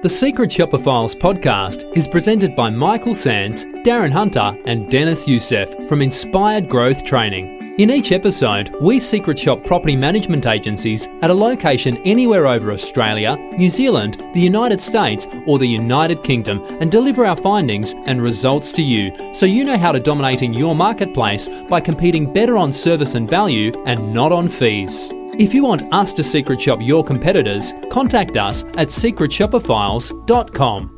The Secret Shopper Files podcast is presented by Michael Sands, Darren Hunter, and Dennis Youssef from Inspired Growth Training. In each episode, we secret shop property management agencies at a location anywhere over Australia, New Zealand, the United States, or the United Kingdom and deliver our findings and results to you so you know how to dominate in your marketplace by competing better on service and value and not on fees. If you want us to secret shop your competitors, contact us at secretshopperfiles.com.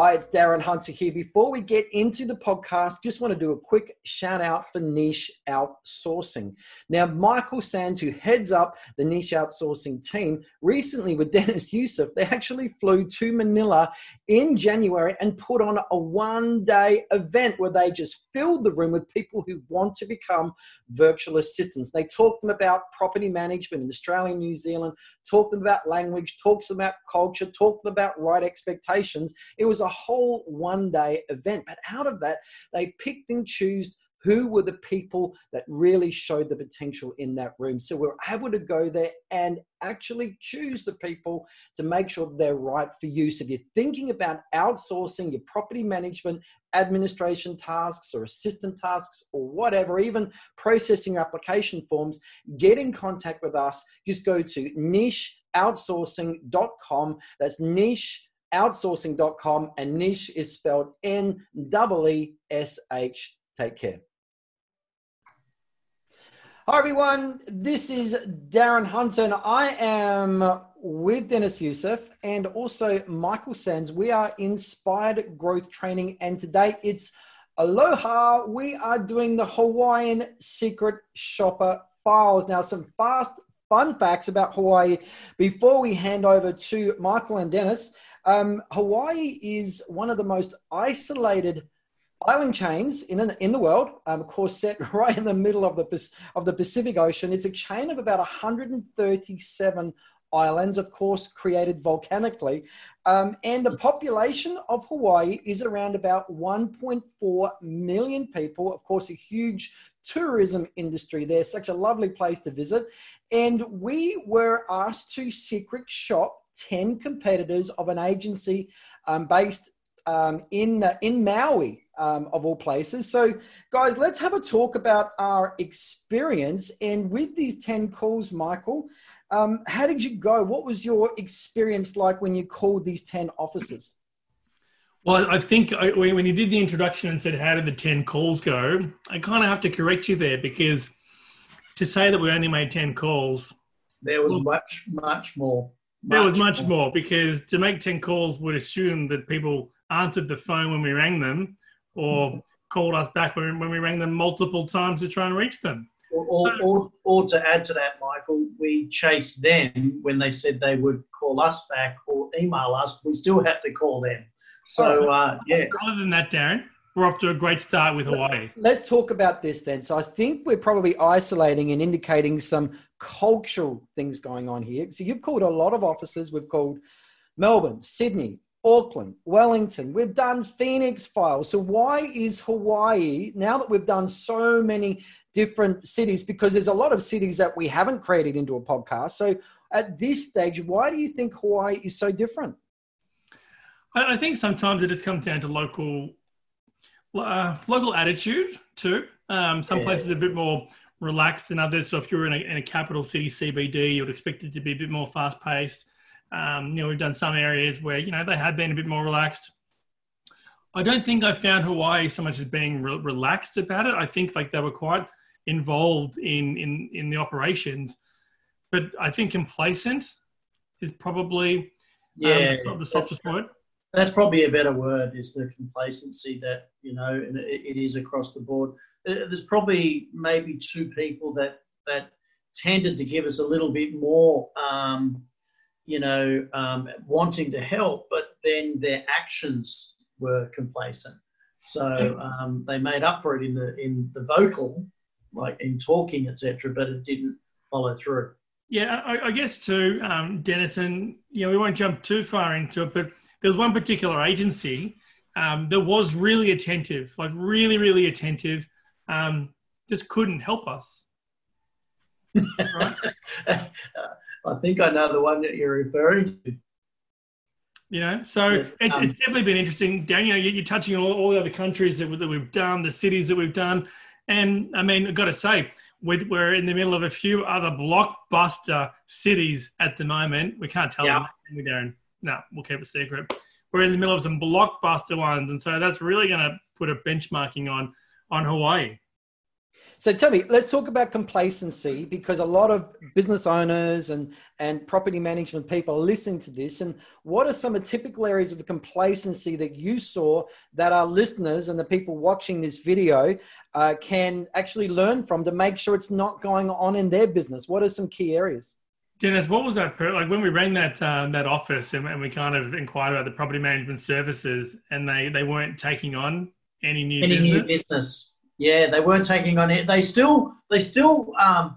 Hi, it's Darren Hunter here. Before we get into the podcast, just want to do a quick shout out for niche outsourcing. Now, Michael Sands, who heads up the niche outsourcing team, recently with Dennis Youssef, they actually flew to Manila in January and put on a one day event where they just filled the room with people who want to become virtual assistants. They talked them about property management in Australia and New Zealand, talked them about language, talked them about culture, talked them about right expectations. It was a whole one day event. But out of that, they picked and chose who were the people that really showed the potential in that room. So we're able to go there and actually choose the people to make sure they're right for you. So if you're thinking about outsourcing your property management, administration tasks, or assistant tasks, or whatever, even processing application forms, get in contact with us. Just go to nicheoutsourcing.com. That's niche outsourcing.com and niche is spelled N E S H. Take care. Hi everyone, this is Darren Hunter and I am with Dennis Youssef and also Michael Sands. We are Inspired Growth Training and today it's Aloha. We are doing the Hawaiian Secret Shopper Files. Now, some fast fun facts about Hawaii before we hand over to Michael and Dennis. Um, Hawaii is one of the most isolated island chains in, in the world, um, of course, set right in the middle of the, of the Pacific Ocean. It's a chain of about 137 islands, of course, created volcanically. Um, and the population of Hawaii is around about 1.4 million people. Of course, a huge tourism industry there, such a lovely place to visit. And we were asked to secret shop 10 competitors of an agency um, based um, in, uh, in Maui, um, of all places. So, guys, let's have a talk about our experience. And with these 10 calls, Michael, um, how did you go? What was your experience like when you called these 10 officers? Well, I think when you did the introduction and said, How did the 10 calls go? I kind of have to correct you there because to say that we only made 10 calls. There was much, much more. There was much more. more because to make 10 calls would assume that people answered the phone when we rang them or mm-hmm. called us back when, when we rang them multiple times to try and reach them. Or, or, or, or, to add to that, Michael, we chased them when they said they would call us back or email us. We still had to call them. So, uh, yeah. Other than that, Darren, we're off to a great start with Hawaii. Let's talk about this then. So I think we're probably isolating and indicating some cultural things going on here. So you've called a lot of offices. We've called Melbourne, Sydney, Auckland, Wellington. We've done Phoenix files. So why is Hawaii now that we've done so many different cities? Because there's a lot of cities that we haven't created into a podcast. So at this stage, why do you think Hawaii is so different? I think sometimes it just comes down to local uh, local attitude too. Um, some yeah. places are a bit more relaxed than others. So if you're in a, in a capital city CBD, you'd expect it to be a bit more fast paced. Um, you know, we've done some areas where you know they have been a bit more relaxed. I don't think I found Hawaii so much as being re- relaxed about it. I think like they were quite involved in in in the operations, but I think complacent is probably um, yeah um, the softest word. That's probably a better word. Is the complacency that you know it, it is across the board. There's probably maybe two people that that tended to give us a little bit more, um, you know, um, wanting to help, but then their actions were complacent. So um, they made up for it in the in the vocal, like in talking, etc., but it didn't follow through. Yeah, I, I guess too, um, Dennis, and you know, we won't jump too far into it, but there was one particular agency um, that was really attentive, like really, really attentive um, just couldn't help us. I think I know the one that you're referring to. You know, so Yeah, it's, um, it's definitely been interesting. Dan, you know, you- you're touching on all, all the other countries that, that we've done, the cities that we've done. And I mean, I've got to say, we're, we're in the middle of a few other blockbuster cities at the moment. We can't tell Yeah. them, can we, Darren. No, we'll keep it secret. We're in the middle of some blockbuster ones. And so that's really going to put a benchmarking on, on Hawaii. So tell me, let's talk about complacency because a lot of business owners and, and property management people are listening to this. And what are some of typical areas of complacency that you saw that our listeners and the people watching this video uh, can actually learn from to make sure it's not going on in their business? What are some key areas? Dennis, what was that? Per- like when we rang that um, that office and, and we kind of inquired about the property management services, and they they weren't taking on any new Any business. new business? Yeah, they weren't taking on it. They still they still um,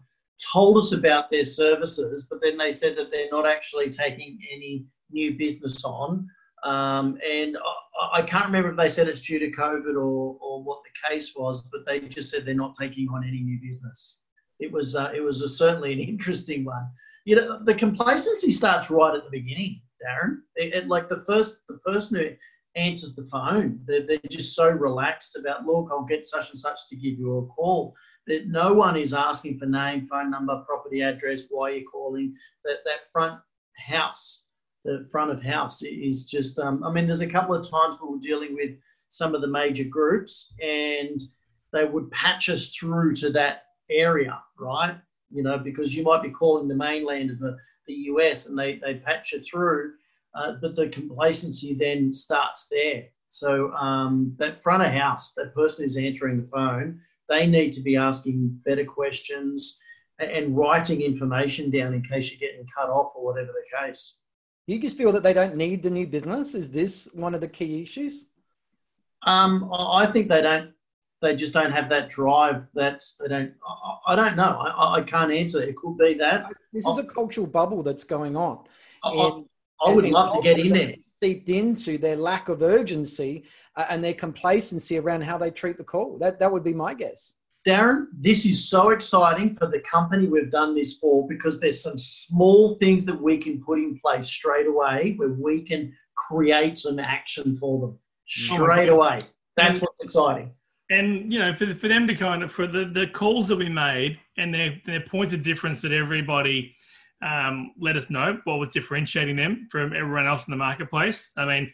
told us about their services, but then they said that they're not actually taking any new business on. Um, and I, I can't remember if they said it's due to COVID or, or what the case was, but they just said they're not taking on any new business. It was uh, it was a, certainly an interesting one. You know, the complacency starts right at the beginning, Darren. It, it- like the first the person who answers the phone, they're, they're just so relaxed about, look, I'll get such and such to give you a call. That no one is asking for name, phone number, property address, why you're calling. That that front house, the front of house is just. Um, I mean, there's a couple of times we were dealing with some of the major groups, and they would patch us through to that area, right? You know, because you might be calling the mainland of the, the US, and they they patch you through, uh, but the complacency then starts there. So um, that front of house, that person who's answering the phone, they need to be asking better questions and, and writing information down in case you're getting cut off or whatever the case. You just feel that they don't need the new business? Is this one of the key issues? Um, I I think they don't. They just don't have that drive. That they don't. I, I don't know. I, I can't answer. It could be that. This is a cultural bubble that's going on. I, I- And- I would love to get in there. Seeped into their lack of urgency uh, and their complacency around how they treat the call. That that would be my guess. Darren, this is so exciting for the company we've done this for because there's some small things that we can put in place straight away where we can create some action for them straight away. That's what's exciting. And you know, for, for them to kind of for the, the calls that we made and their their points of difference that everybody um, let us know what was differentiating them from everyone else in the marketplace. I mean,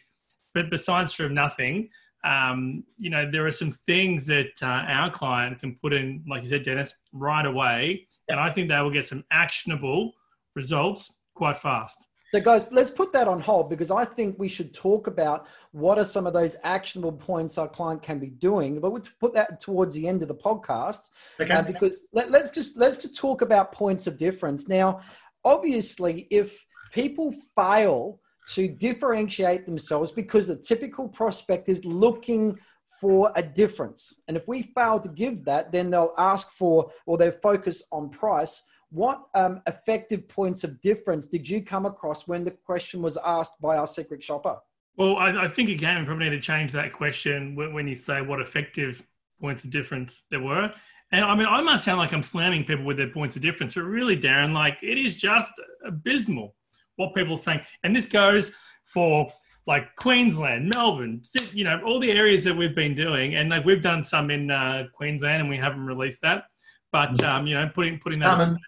but besides from nothing, um, you know, there are some things that uh, our client can put in, like you said, Dennis, right away, and I think they will get some actionable results quite fast. So, guys, let's put that on hold because I think we should talk about what are some of those actionable points our client can be doing. But we'll put that towards the end of the podcast Okay. uh, because let, let's just let's just talk about points of difference. Now, obviously, if people fail to differentiate themselves because the typical prospect is looking for a difference, and if we fail to give that, then they'll ask for or they'll focus on price. What um, effective points of difference did you come across when the question was asked by our secret shopper? Well, I, I think again, we probably need to change that question when, when you say what effective points of difference there were. And I mean, I must sound like I'm slamming people with their points of difference, but really, Darren, like it is just abysmal what people are saying. And this goes for like Queensland, Melbourne, you know, all the areas that we've been doing. And like we've done some in uh, Queensland and we haven't released that. But, um, you know, putting, putting that aside, Coming.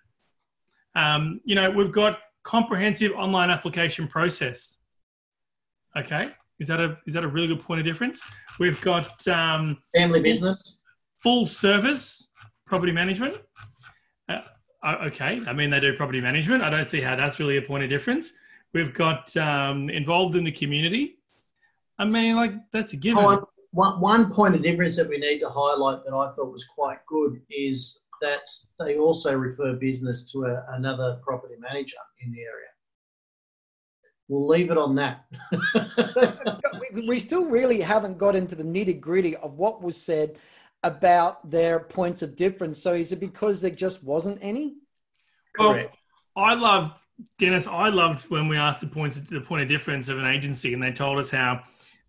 Um, you know, we've got comprehensive online application process. Okay, is that a is that a really good point of difference? We've got um, Family business. full service property management. Uh, okay, I mean they do property management. I don't see how that's really a point of difference. We've got um, involved in the community. I mean, like that's a given. One, one, one point of difference that we need to highlight that I thought was quite good is that they also refer business to a, another property manager in the area. We'll leave it on that. we, we still really haven't got into the nitty gritty of what was said about their points of difference. So is it because there just wasn't any? Well, I loved Dennis. I loved when we asked the points, the point of difference of an agency, and they told us how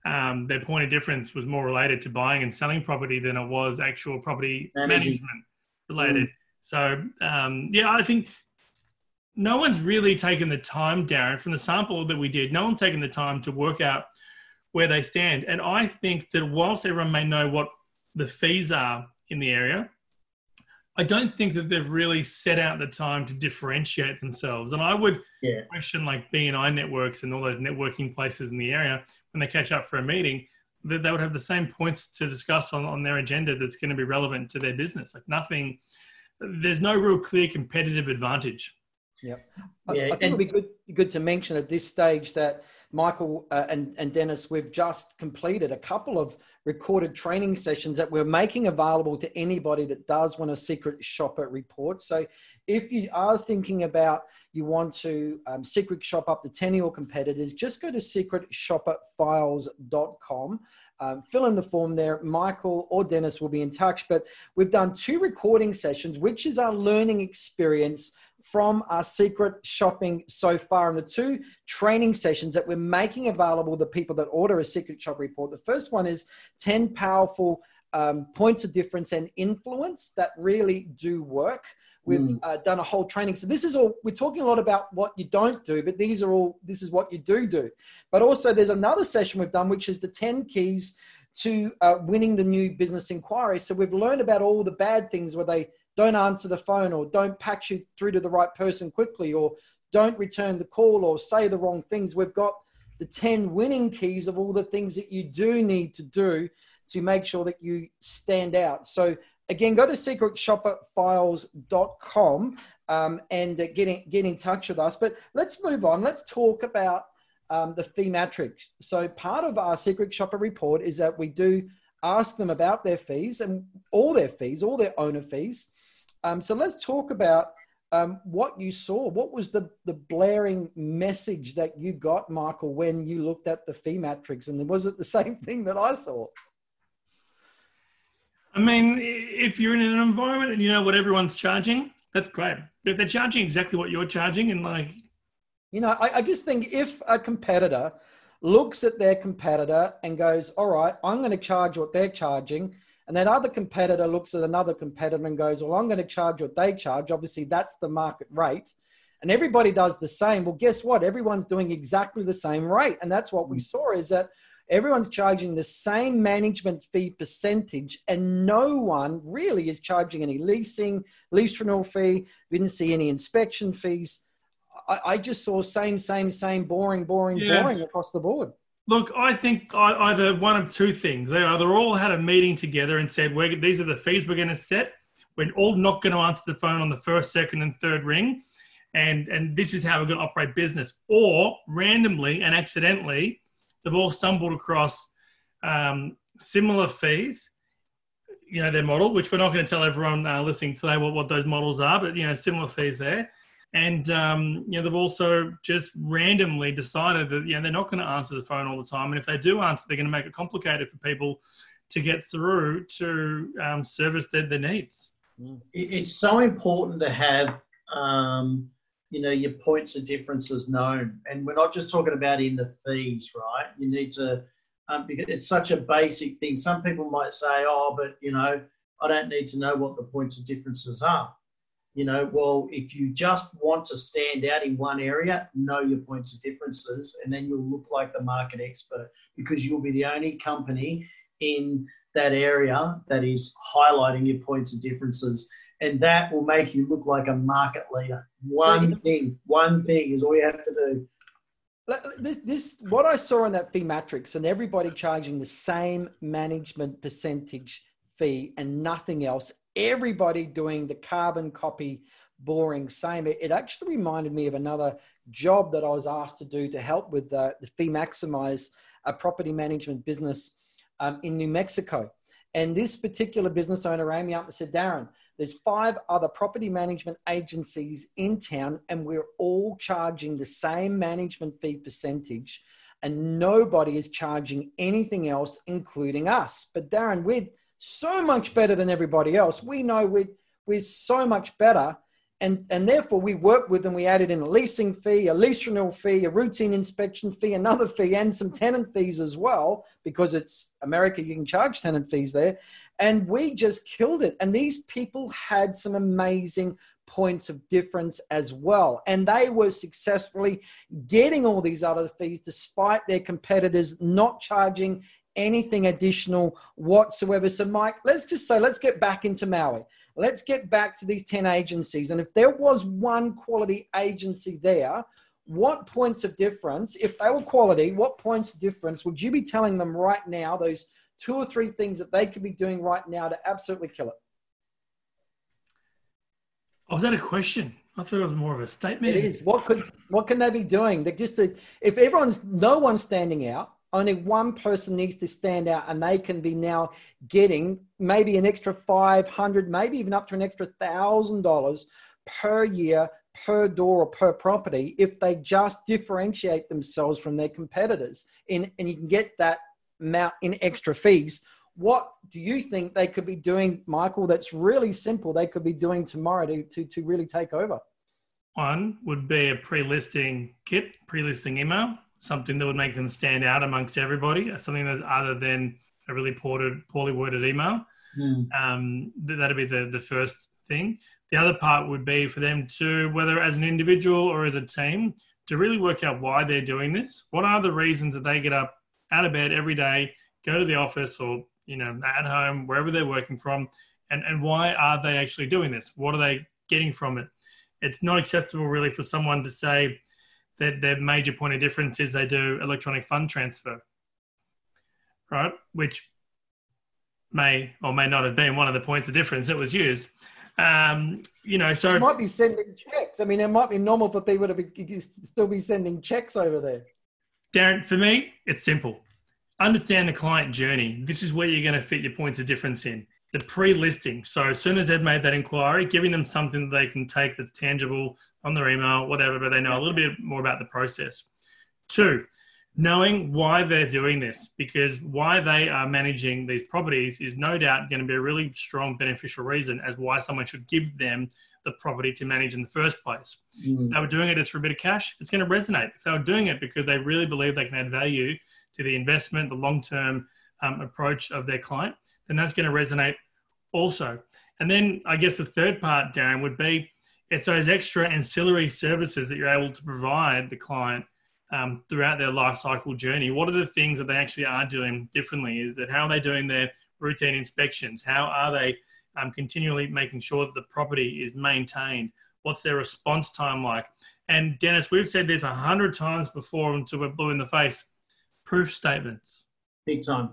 um, their point of difference was more related to buying and selling property than it was actual property Managing. management related. So um, yeah, I think no one's really taken the time, Darren, from the sample that we did. No one's taken the time to work out where they stand. And I think that whilst everyone may know what the fees are in the area, I don't think that they've really set out the time to differentiate themselves. And I would yeah. question like BNI networks and all those networking places in the area when they catch up for a meeting, that they would have the same points to discuss on, on their agenda that's going to be relevant to their business. Like nothing, there's no real clear competitive advantage. Yep. I, yeah, I think it'd be good good to mention at this stage that Michael uh, and, and Dennis, we've just completed a couple of recorded training sessions that we're making available to anybody that does want a secret shopper report. So if you are thinking about you want to um, secret shop up to 10 of your competitors, just go to secretshopperfiles.com. Um, fill in the form there. Michael or Dennis will be in touch. But we've done two recording sessions, which is our learning experience from our secret shopping so far and the two training sessions that we're making available to people that order a secret shop report. The first one is 10 powerful um, points of difference and influence that really do work. We've mm. uh, done a whole training. So this is all, we're talking a lot about what you don't do, but these are all, this is what you do do. But also there's another session we've done, which is the 10 keys to uh, winning the new business inquiry. So we've learned about all the bad things where they don't answer the phone or don't patch you through to the right person quickly or don't return the call or say the wrong things. We've got the 10 winning keys of all the things that you do need to do to make sure that you stand out. So again, go to secretshopperfiles.com um, and uh, get, in, get in touch with us. But let's move on. Let's talk about um, the fee matrix. So part of our secret shopper report is that we do ask them about their fees and all their fees, all their owner fees. Um, so let's talk about um, what you saw. What was the, the blaring message that you got, Michael, when you looked at the fee matrix? And was it the same thing that I saw? I mean, if you're in an environment and you know what everyone's charging, that's great. But if they're charging exactly what you're charging and like. You know, I, I just think if a competitor looks at their competitor and goes, all right, I'm going to charge what they're charging and that other competitor looks at another competitor and goes, Well, I'm going to charge what they charge. Obviously, that's the market rate. And everybody does the same. Well, guess what? Everyone's doing exactly the same rate. And that's what we mm. saw is that everyone's charging the same management fee percentage, and no one really is charging any leasing, lease renewal fee. We didn't see any inspection fees. I, I just saw same, same, same, boring, boring, yeah. boring across the board. Look, I think either one of two things. They either all had a meeting together and said, we're, these are the fees we're going to set. We're all not going to answer the phone on the first, second, and third ring. And, and this is how we're going to operate business. Or randomly and accidentally, they've all stumbled across um, similar fees, you know, their model, which we're not going to tell everyone uh, listening today what, what those models are, but, you know, similar fees there and um, you know they've also just randomly decided that you know they're not going to answer the phone all the time, and if they do answer, they're going to make it complicated for people to get through to um, service their, their needs. It's so important to have um, you know your points of differences known, and we're not just talking about in the fees, right? You need to um, because it's such a basic thing. Some people might say, "Oh, but you know, I don't need to know what the points of differences are." You know, well, if you just want to stand out in one area, know your points of differences, and then you'll look like the market expert because you'll be the only company in that area that is highlighting your points of differences. And that will make you look like a market leader. One thing, one thing is all you have to do. This, this, what I saw in that fee matrix, and everybody charging the same management percentage fee and nothing else everybody doing the carbon copy boring same. It, actually reminded me of another job that i was asked to do to help with the, the fee maximize a property management business um, in new mexico. And this particular business owner rang me up and said darren there's five other property management agencies in town and we're all charging the same management fee percentage and nobody is charging anything else including us. But darren we're so much better than everybody else. We know we're, we're so much better. And, and therefore, we work with them. We added in a leasing fee, a lease renewal fee, a routine inspection fee, another fee, and some tenant fees as well, because it's America, you can charge tenant fees there. And we just killed it. And these people had some amazing points of difference as well. And they were successfully getting all these other fees despite their competitors not charging anything additional whatsoever. So, Mike, let's just say, let's get back into Maui. Let's get back to these 10 agencies. And if there was one quality agency there, what points of difference, if they were quality, what points of difference would you be telling them right now, those two or three things that they could be doing right now to absolutely kill it? Oh, was that a question? I thought it was more of a statement. It is. What could what can they be doing? They're just if everyone's no one's standing out, only one person needs to stand out, and they can be now getting maybe an extra five hundred, maybe even up to an extra thousand dollars per year per door or per property if they just differentiate themselves from their competitors. In, and you can get that amount in extra fees. What do you think they could be doing michael that's really simple they could be doing tomorrow to, to, to really take over? One would be a pre-listing kit pre-listing email something that would make them stand out amongst everybody something that other than a really poorly, poorly worded email mm. um, that'd be the, the first thing the other part would be for them to, whether as an individual or as a team, to really work out why they're doing this. What are the reasons that they get up out of bed every day, go to the office or, you know, at home, wherever they're working from, and, and why are they actually doing this? What are they getting from it? It's not acceptable really for someone to say that their major point of difference is they do electronic fund transfer, right? Which may or may not have been one of the points of difference that was used. Um, you know, so it might be sending checks. I mean, it might be normal for people to be, still be sending checks over there. Darren, for me, it's simple. Understand the client journey. This is where you're going to fit your points of difference in. The pre-listing. So as soon as they've made that inquiry, giving them something that they can take that's tangible on their email, whatever, but they know a little bit more about the process. Two, knowing why they're doing this because why they are managing these properties is no doubt going to be a really strong beneficial reason as why someone should give them the property to manage in the first place. Mm. They were doing it just for a bit of cash, it's going to resonate. If they were doing it because they really believe they can add value to the investment, the long term um, approach of their client, then that's going to resonate also. And then I guess the third part, Darren, would be it's those extra ancillary services that you're able to provide the client um, throughout their life cycle journey. What are the things that they actually are doing differently? Is it how are they doing their routine inspections? How are they um, continually making sure that the property is maintained? What's their response time like? And Dennis, we've said this a hundred times before until we're blue in the face. Proof statements. Big time.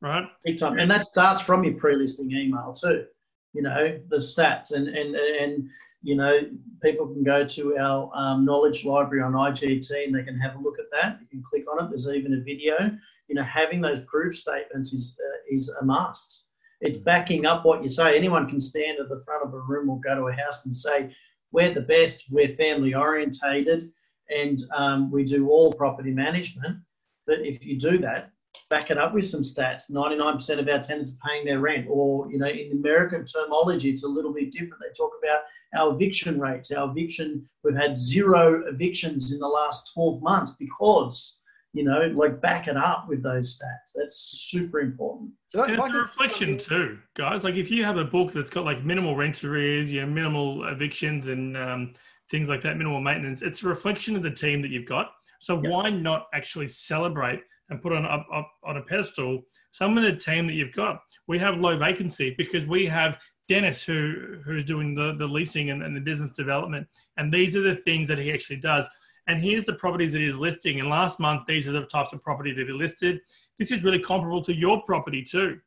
Right? Big time. And that starts from your pre-listing email too. You know, the stats and and and you know, people can go to our um, knowledge library on IGT and they can have a look at that. You can click on it. There's even a video. You know, having those proof statements is uh, is a must. It's backing up what you say. Anyone can stand at the front of a room or go to a house and say, "We're the best. We're family orientated, and um, we do all property management." But if you do that, back it up with some stats. 99% of our tenants are paying their rent, or you know, in American terminology, it's a little bit different. They talk about our eviction rates. Our eviction, we've had zero evictions in the last 12 months because, you know, like back it up with those stats. That's super important. So it's a reflection too, guys. Like if you have a book that's got like minimal rent arrears, you know, minimal evictions and um, things like that, minimal maintenance, it's a reflection of the team that you've got. So yep. why not actually celebrate and put on up, up on a pedestal some of the team that you've got? We have low vacancy because we have Dennis, who who's doing the, the leasing and, and the business development. And these are the things that he actually does. And here's the properties that he's listing. And last month, these are the types of property that he listed. This is really comparable to your property too.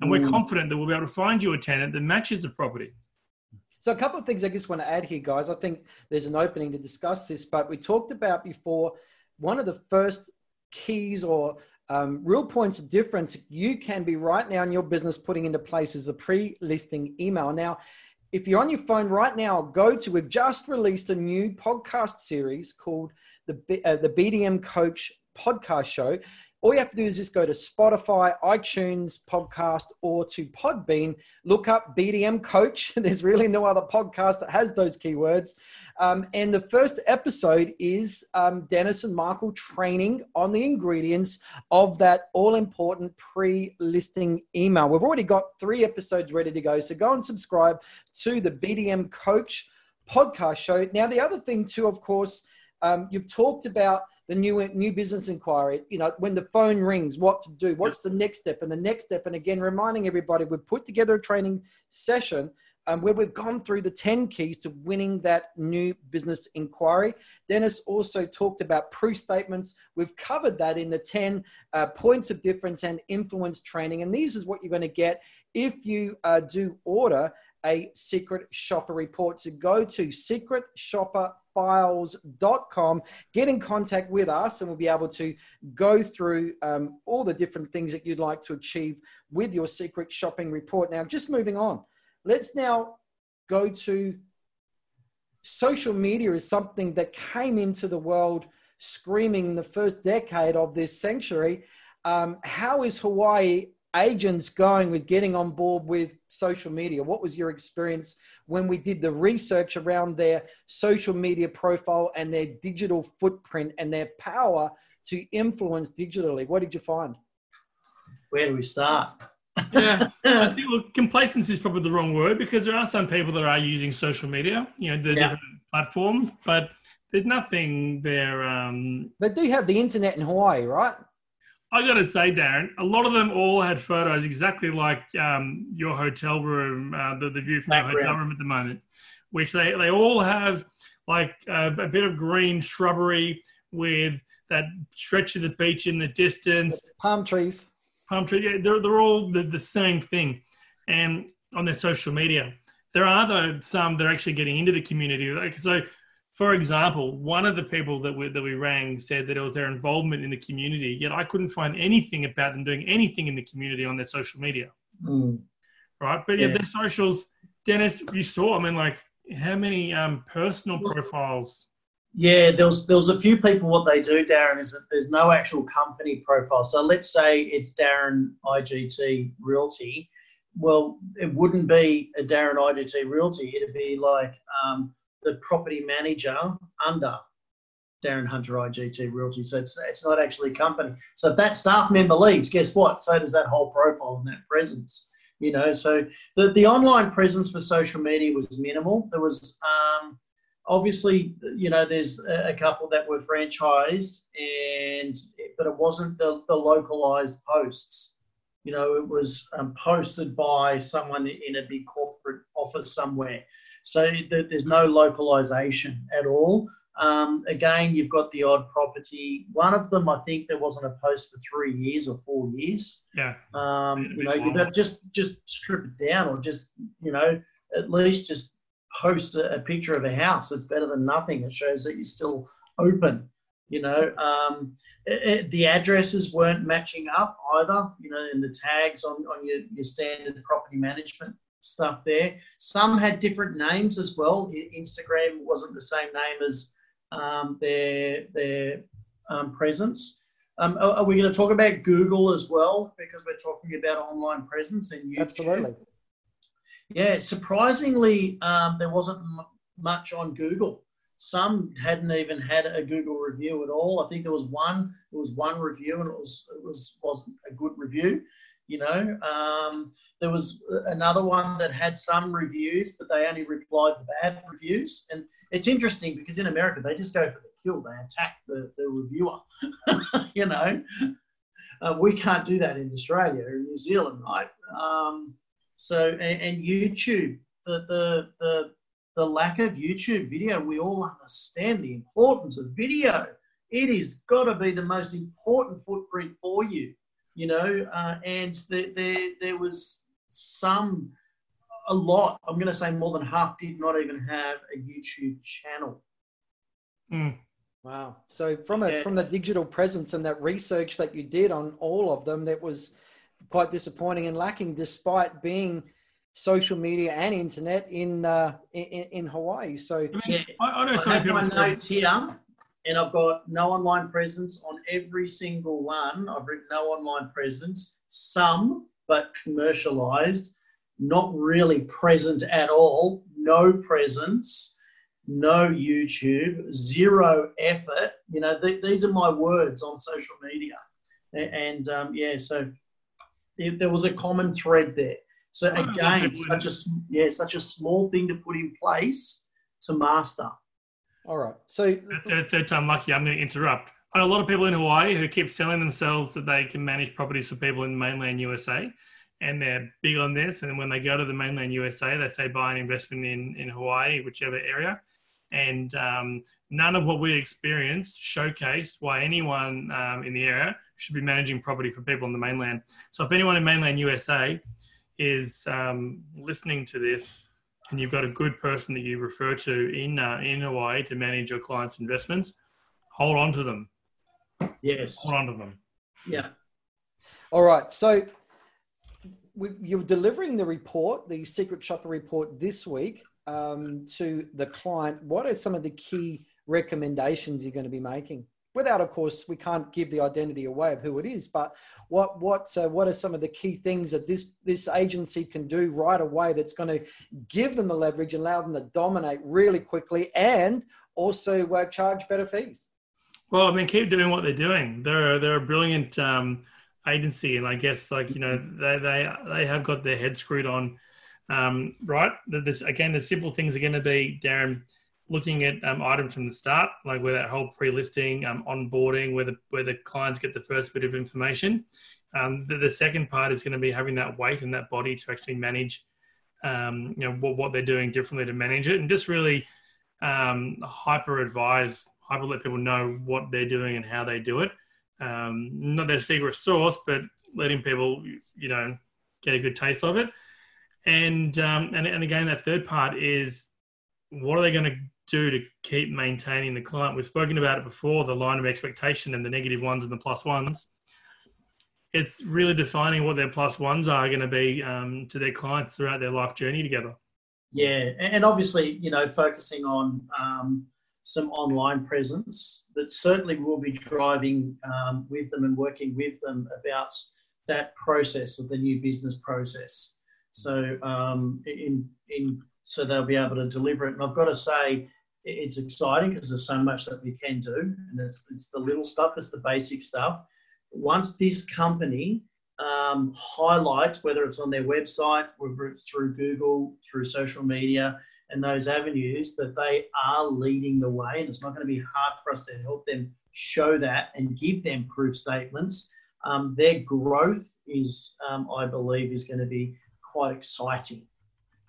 And we're mm. confident that we'll be able to find you a tenant that matches the property. So, a couple of things I just want to add here, guys. I think there's an opening to discuss this, but we talked about before one of the first keys or um, real points of difference you can be right now in your business putting into place is a pre-listing email. Now, if you're on your phone right now, go to, we've just released a new podcast series called the, uh, the BDM Coach podcast show. All you have to do is just go to Spotify, iTunes podcast, or to Podbean. Look up BDM Coach. There's really no other podcast that has those keywords. Um, and the first episode is um, Dennis and Michael training on the ingredients of that all important pre listing email. We've already got three episodes ready to go. So go and subscribe to the BDM Coach podcast show. Now, the other thing, too, of course, um, you've talked about the new new business inquiry you know when the phone rings what to do what's the next step and the next step and again reminding everybody we've put together a training session um, where we've gone through the 10 keys to winning that new business inquiry. Dennis also talked about proof statements. We've covered that in the 10 uh, points of difference and influence training. And these is what you're going to get if you uh, do order a secret shopper report. So go to secretshopperfiles.com, get in contact with us, and we'll be able to go through um, all the different things that you'd like to achieve with your secret shopping report. Now, just moving on, let's now go to social media is something that came into the world screaming in the first decade of this century. Um, how is Hawaii agents going with getting on board with social media? What was your experience when we did the research around their social media profile and their digital footprint and their power to influence digitally? What did you find? Where do we start? yeah, I think well, complacency is probably the wrong word because there are some people that are using social media, you know, the yeah. different platforms, but there's nothing there. Um, they do have the internet in Hawaii, right? I got to say, Darren, a lot of them all had photos exactly like um, your hotel room, uh, the, the view from your hotel room at the moment, which they, they all have like uh, a bit of green shrubbery with that stretch of the beach in the distance. Palm trees. Palm trees. Yeah, they're, they're all the, the same thing. And on their social media, there are though some that are actually getting into the community. Like, so for example, one of the people that we, that we rang said that it was their involvement in the community, yet I couldn't find anything about them doing anything in the community on their social media. Mm. Right. But yeah, yeah, their socials, Dennis, you saw, I mean, like how many um, personal profiles? Yeah, there was, there was a few people. What they do, Darren, is that there's no actual company profile. So let's say it's Darren IGT Realty. Well, it wouldn't be a Darren IGT Realty. It'd be like, um, the property manager under Darren Hunter IGT Realty. So it's, it's not actually a company. So if that staff member leaves, guess what? So does that whole profile and that presence. You know, so the, the online presence for social media was minimal. There was um, obviously, you know, there's a, couple that were franchised, and but it wasn't the, the localized posts. You know, it was um, posted by someone in a big corporate office somewhere. So there's no localization at all. Um, again, you've got the odd property. One of them, I think, there wasn't a post for three years or four years. Yeah. Um, you know, you just just strip it down, or just you know, at least just post a, a, picture of a house. It's better than nothing. It shows that you're still open. You know, um, it, it, the addresses weren't matching up either. You know, and the tags on on your, your standard property management stuff there. Some had different names as well. Instagram wasn't the same name as um, their their um, presence. Um, are, are, we going to talk about Google as well because we're talking about online presence and YouTube? Absolutely. Yeah, surprisingly, um, there wasn't m- much on Google. Some hadn't even had a Google review at all. I think there was one. There was one review, and it was it was wasn't a good review. You know, um, there was another one that had some reviews, but they only replied to bad reviews. And it's interesting because in America they just go for the kill; they attack the, the reviewer. you know, uh, we can't do that in Australia or New Zealand, right? Um, so, and, and YouTube, the, the the the lack of YouTube video, we all understand the importance of video. It has got to be the most important footprint for you you know, uh, and there, there, there was some, a lot, I'm going to say more than half did not even have a YouTube channel. Mm. Wow. So from a, yeah. from the digital presence and that research that you did on all of them, that was quite disappointing and lacking, despite being social media and internet in uh, in, in Hawaii. So yeah, I, I know some I have my notes here, and I've got no online presence on every single one. I've written no online presence, some, but commercialized, not really present at all, no presence, no YouTube, zero effort. You know, th- these are my words on social media. And, um, yeah, so it, there was a common thread there. So again, such a yeah, such a small thing to put in place to master. All right. So third, third time lucky. I'm going to interrupt. I know a lot of people in Hawaii who keep selling themselves that they can manage properties for people in mainland USA, and they're big on this. And when they go to the mainland USA, they say buy an investment in in Hawaii, whichever area. And um, none of what we experienced showcased why anyone um, in the area should be managing property for people on the mainland. So if anyone in mainland USA is um, listening to this and you've got a good person that you refer to in uh, in Hawaii to manage your clients' investments, hold on to them. Yes, hold on to them. Yeah. All right. So we, you're delivering the report, the secret shopper report this week um, to the client. What are some of the key recommendations you're going to be making? Without, of course, we can't give the identity away of who it is. But what what uh, what are some of the key things that this this agency can do right away that's going to give them the leverage and allow them to dominate really quickly and also uh, charge better fees? Well, I mean, keep doing what they're doing. They're they're a brilliant um, agency, and I guess like you know they they they have got their head screwed on. Um, right, this again, the simple things are going to be Darren looking at um, items from the start, like where that whole pre-listing, um, onboarding, where the where the clients get the first bit of information. Um, the, the, second part is going to be having that weight and that body to actually manage, um, you know, what, what they're doing differently to manage it, and just really um, hyper advise, hyper let people know what they're doing and how they do it. Um, not their secret sauce, but letting people, you know, get a good taste of it. And and and again, that third part is what are they going to do to keep maintaining the client. We've spoken about it before the line of expectation and the negative ones and the plus ones. It's really defining what their plus ones are going to be um, to their clients throughout their life journey together. Yeah, and obviously, you know, focusing on um, some online presence that certainly will be driving um, with them and working with them about that process of the new business process. So, um, in in so they'll be able to deliver it. And I've got to say, it's exciting because there's so much that we can do, and it's, it's the little stuff, it's the basic stuff. Once this company um, highlights, whether it's on their website, whether it's through Google, through social media, and those avenues, that they are leading the way, and it's not going to be hard for us to help them show that and give them proof statements. Um, their growth is, um, I believe, is going to be quite exciting.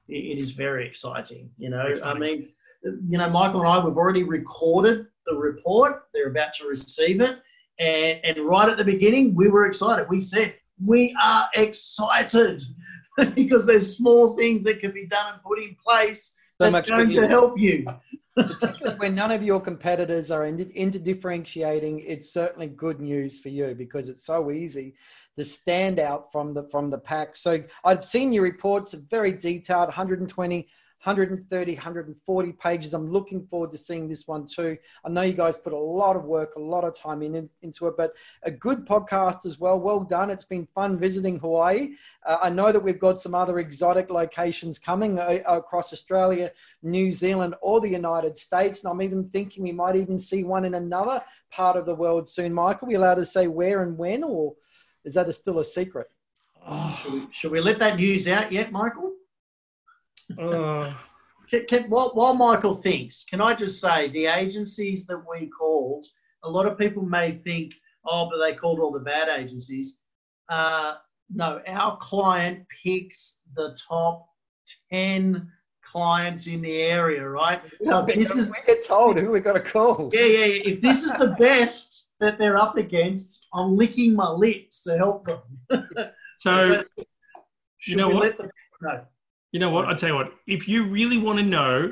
It, it is very exciting. You know, exciting. I mean you know, Michael and I, we've already recorded the report. They're about to receive it. And, and right at the beginning, we were excited. We said, we are excited because there's small things that can be done and put in place so that's going to help you. Particularly when none of your competitors are into, into differentiating, it's certainly good news for you because it's so easy to stand out from the from the pack. So I've seen your reports, very detailed, 120 130, 140 pages. I'm looking forward to seeing this one too. I know you guys put a lot of work, a lot of time in, into it, but a good podcast as well. Well done. It's been fun visiting Hawaii. Uh, I know that we've got some other exotic locations coming uh, across Australia, New Zealand, or the United States. And I'm even thinking we might even see one in another part of the world soon. Michael, are we allowed to say where and when, or is that a, still a secret? Oh. Should, we, should we let that news out yet, Michael? Uh, can, can, while, while Michael thinks, can I just say the agencies that we called, a lot of people may think, oh, but they called all the bad agencies. Uh, no, our client picks the top 10 clients in the area, right? So this is we get told who we got to call. Yeah, yeah, yeah. If this is the best that they're up against, I'm licking my lips to help them. so, so you know what? Them, no. You know what? I'll tell you what. If you really want to know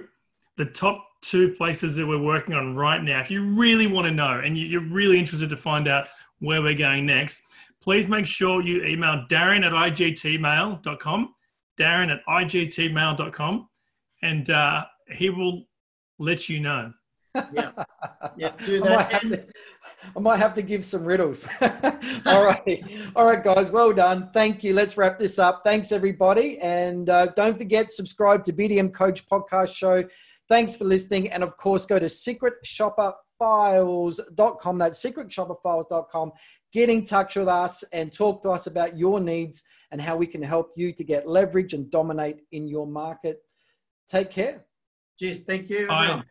the top two places that we're working on right now, if you really want to know and you're really interested to find out where we're going next, please make sure you email Darren at igtmail.com, Darren at igtmail.com, and uh, he will let you know. yeah, yeah, do that. I might have to give some riddles. All right. All right, guys. Well done. Thank you. Let's wrap this up. Thanks, everybody. And uh, don't forget, subscribe to BDM Coach Podcast Show. Thanks for listening. And of course, go to secretshopperfiles.com. That's secretshopperfiles.com. Get in touch with us and talk to us about your needs and how we can help you to get leverage and dominate in your market. Take care. Cheers. Thank you. Bye.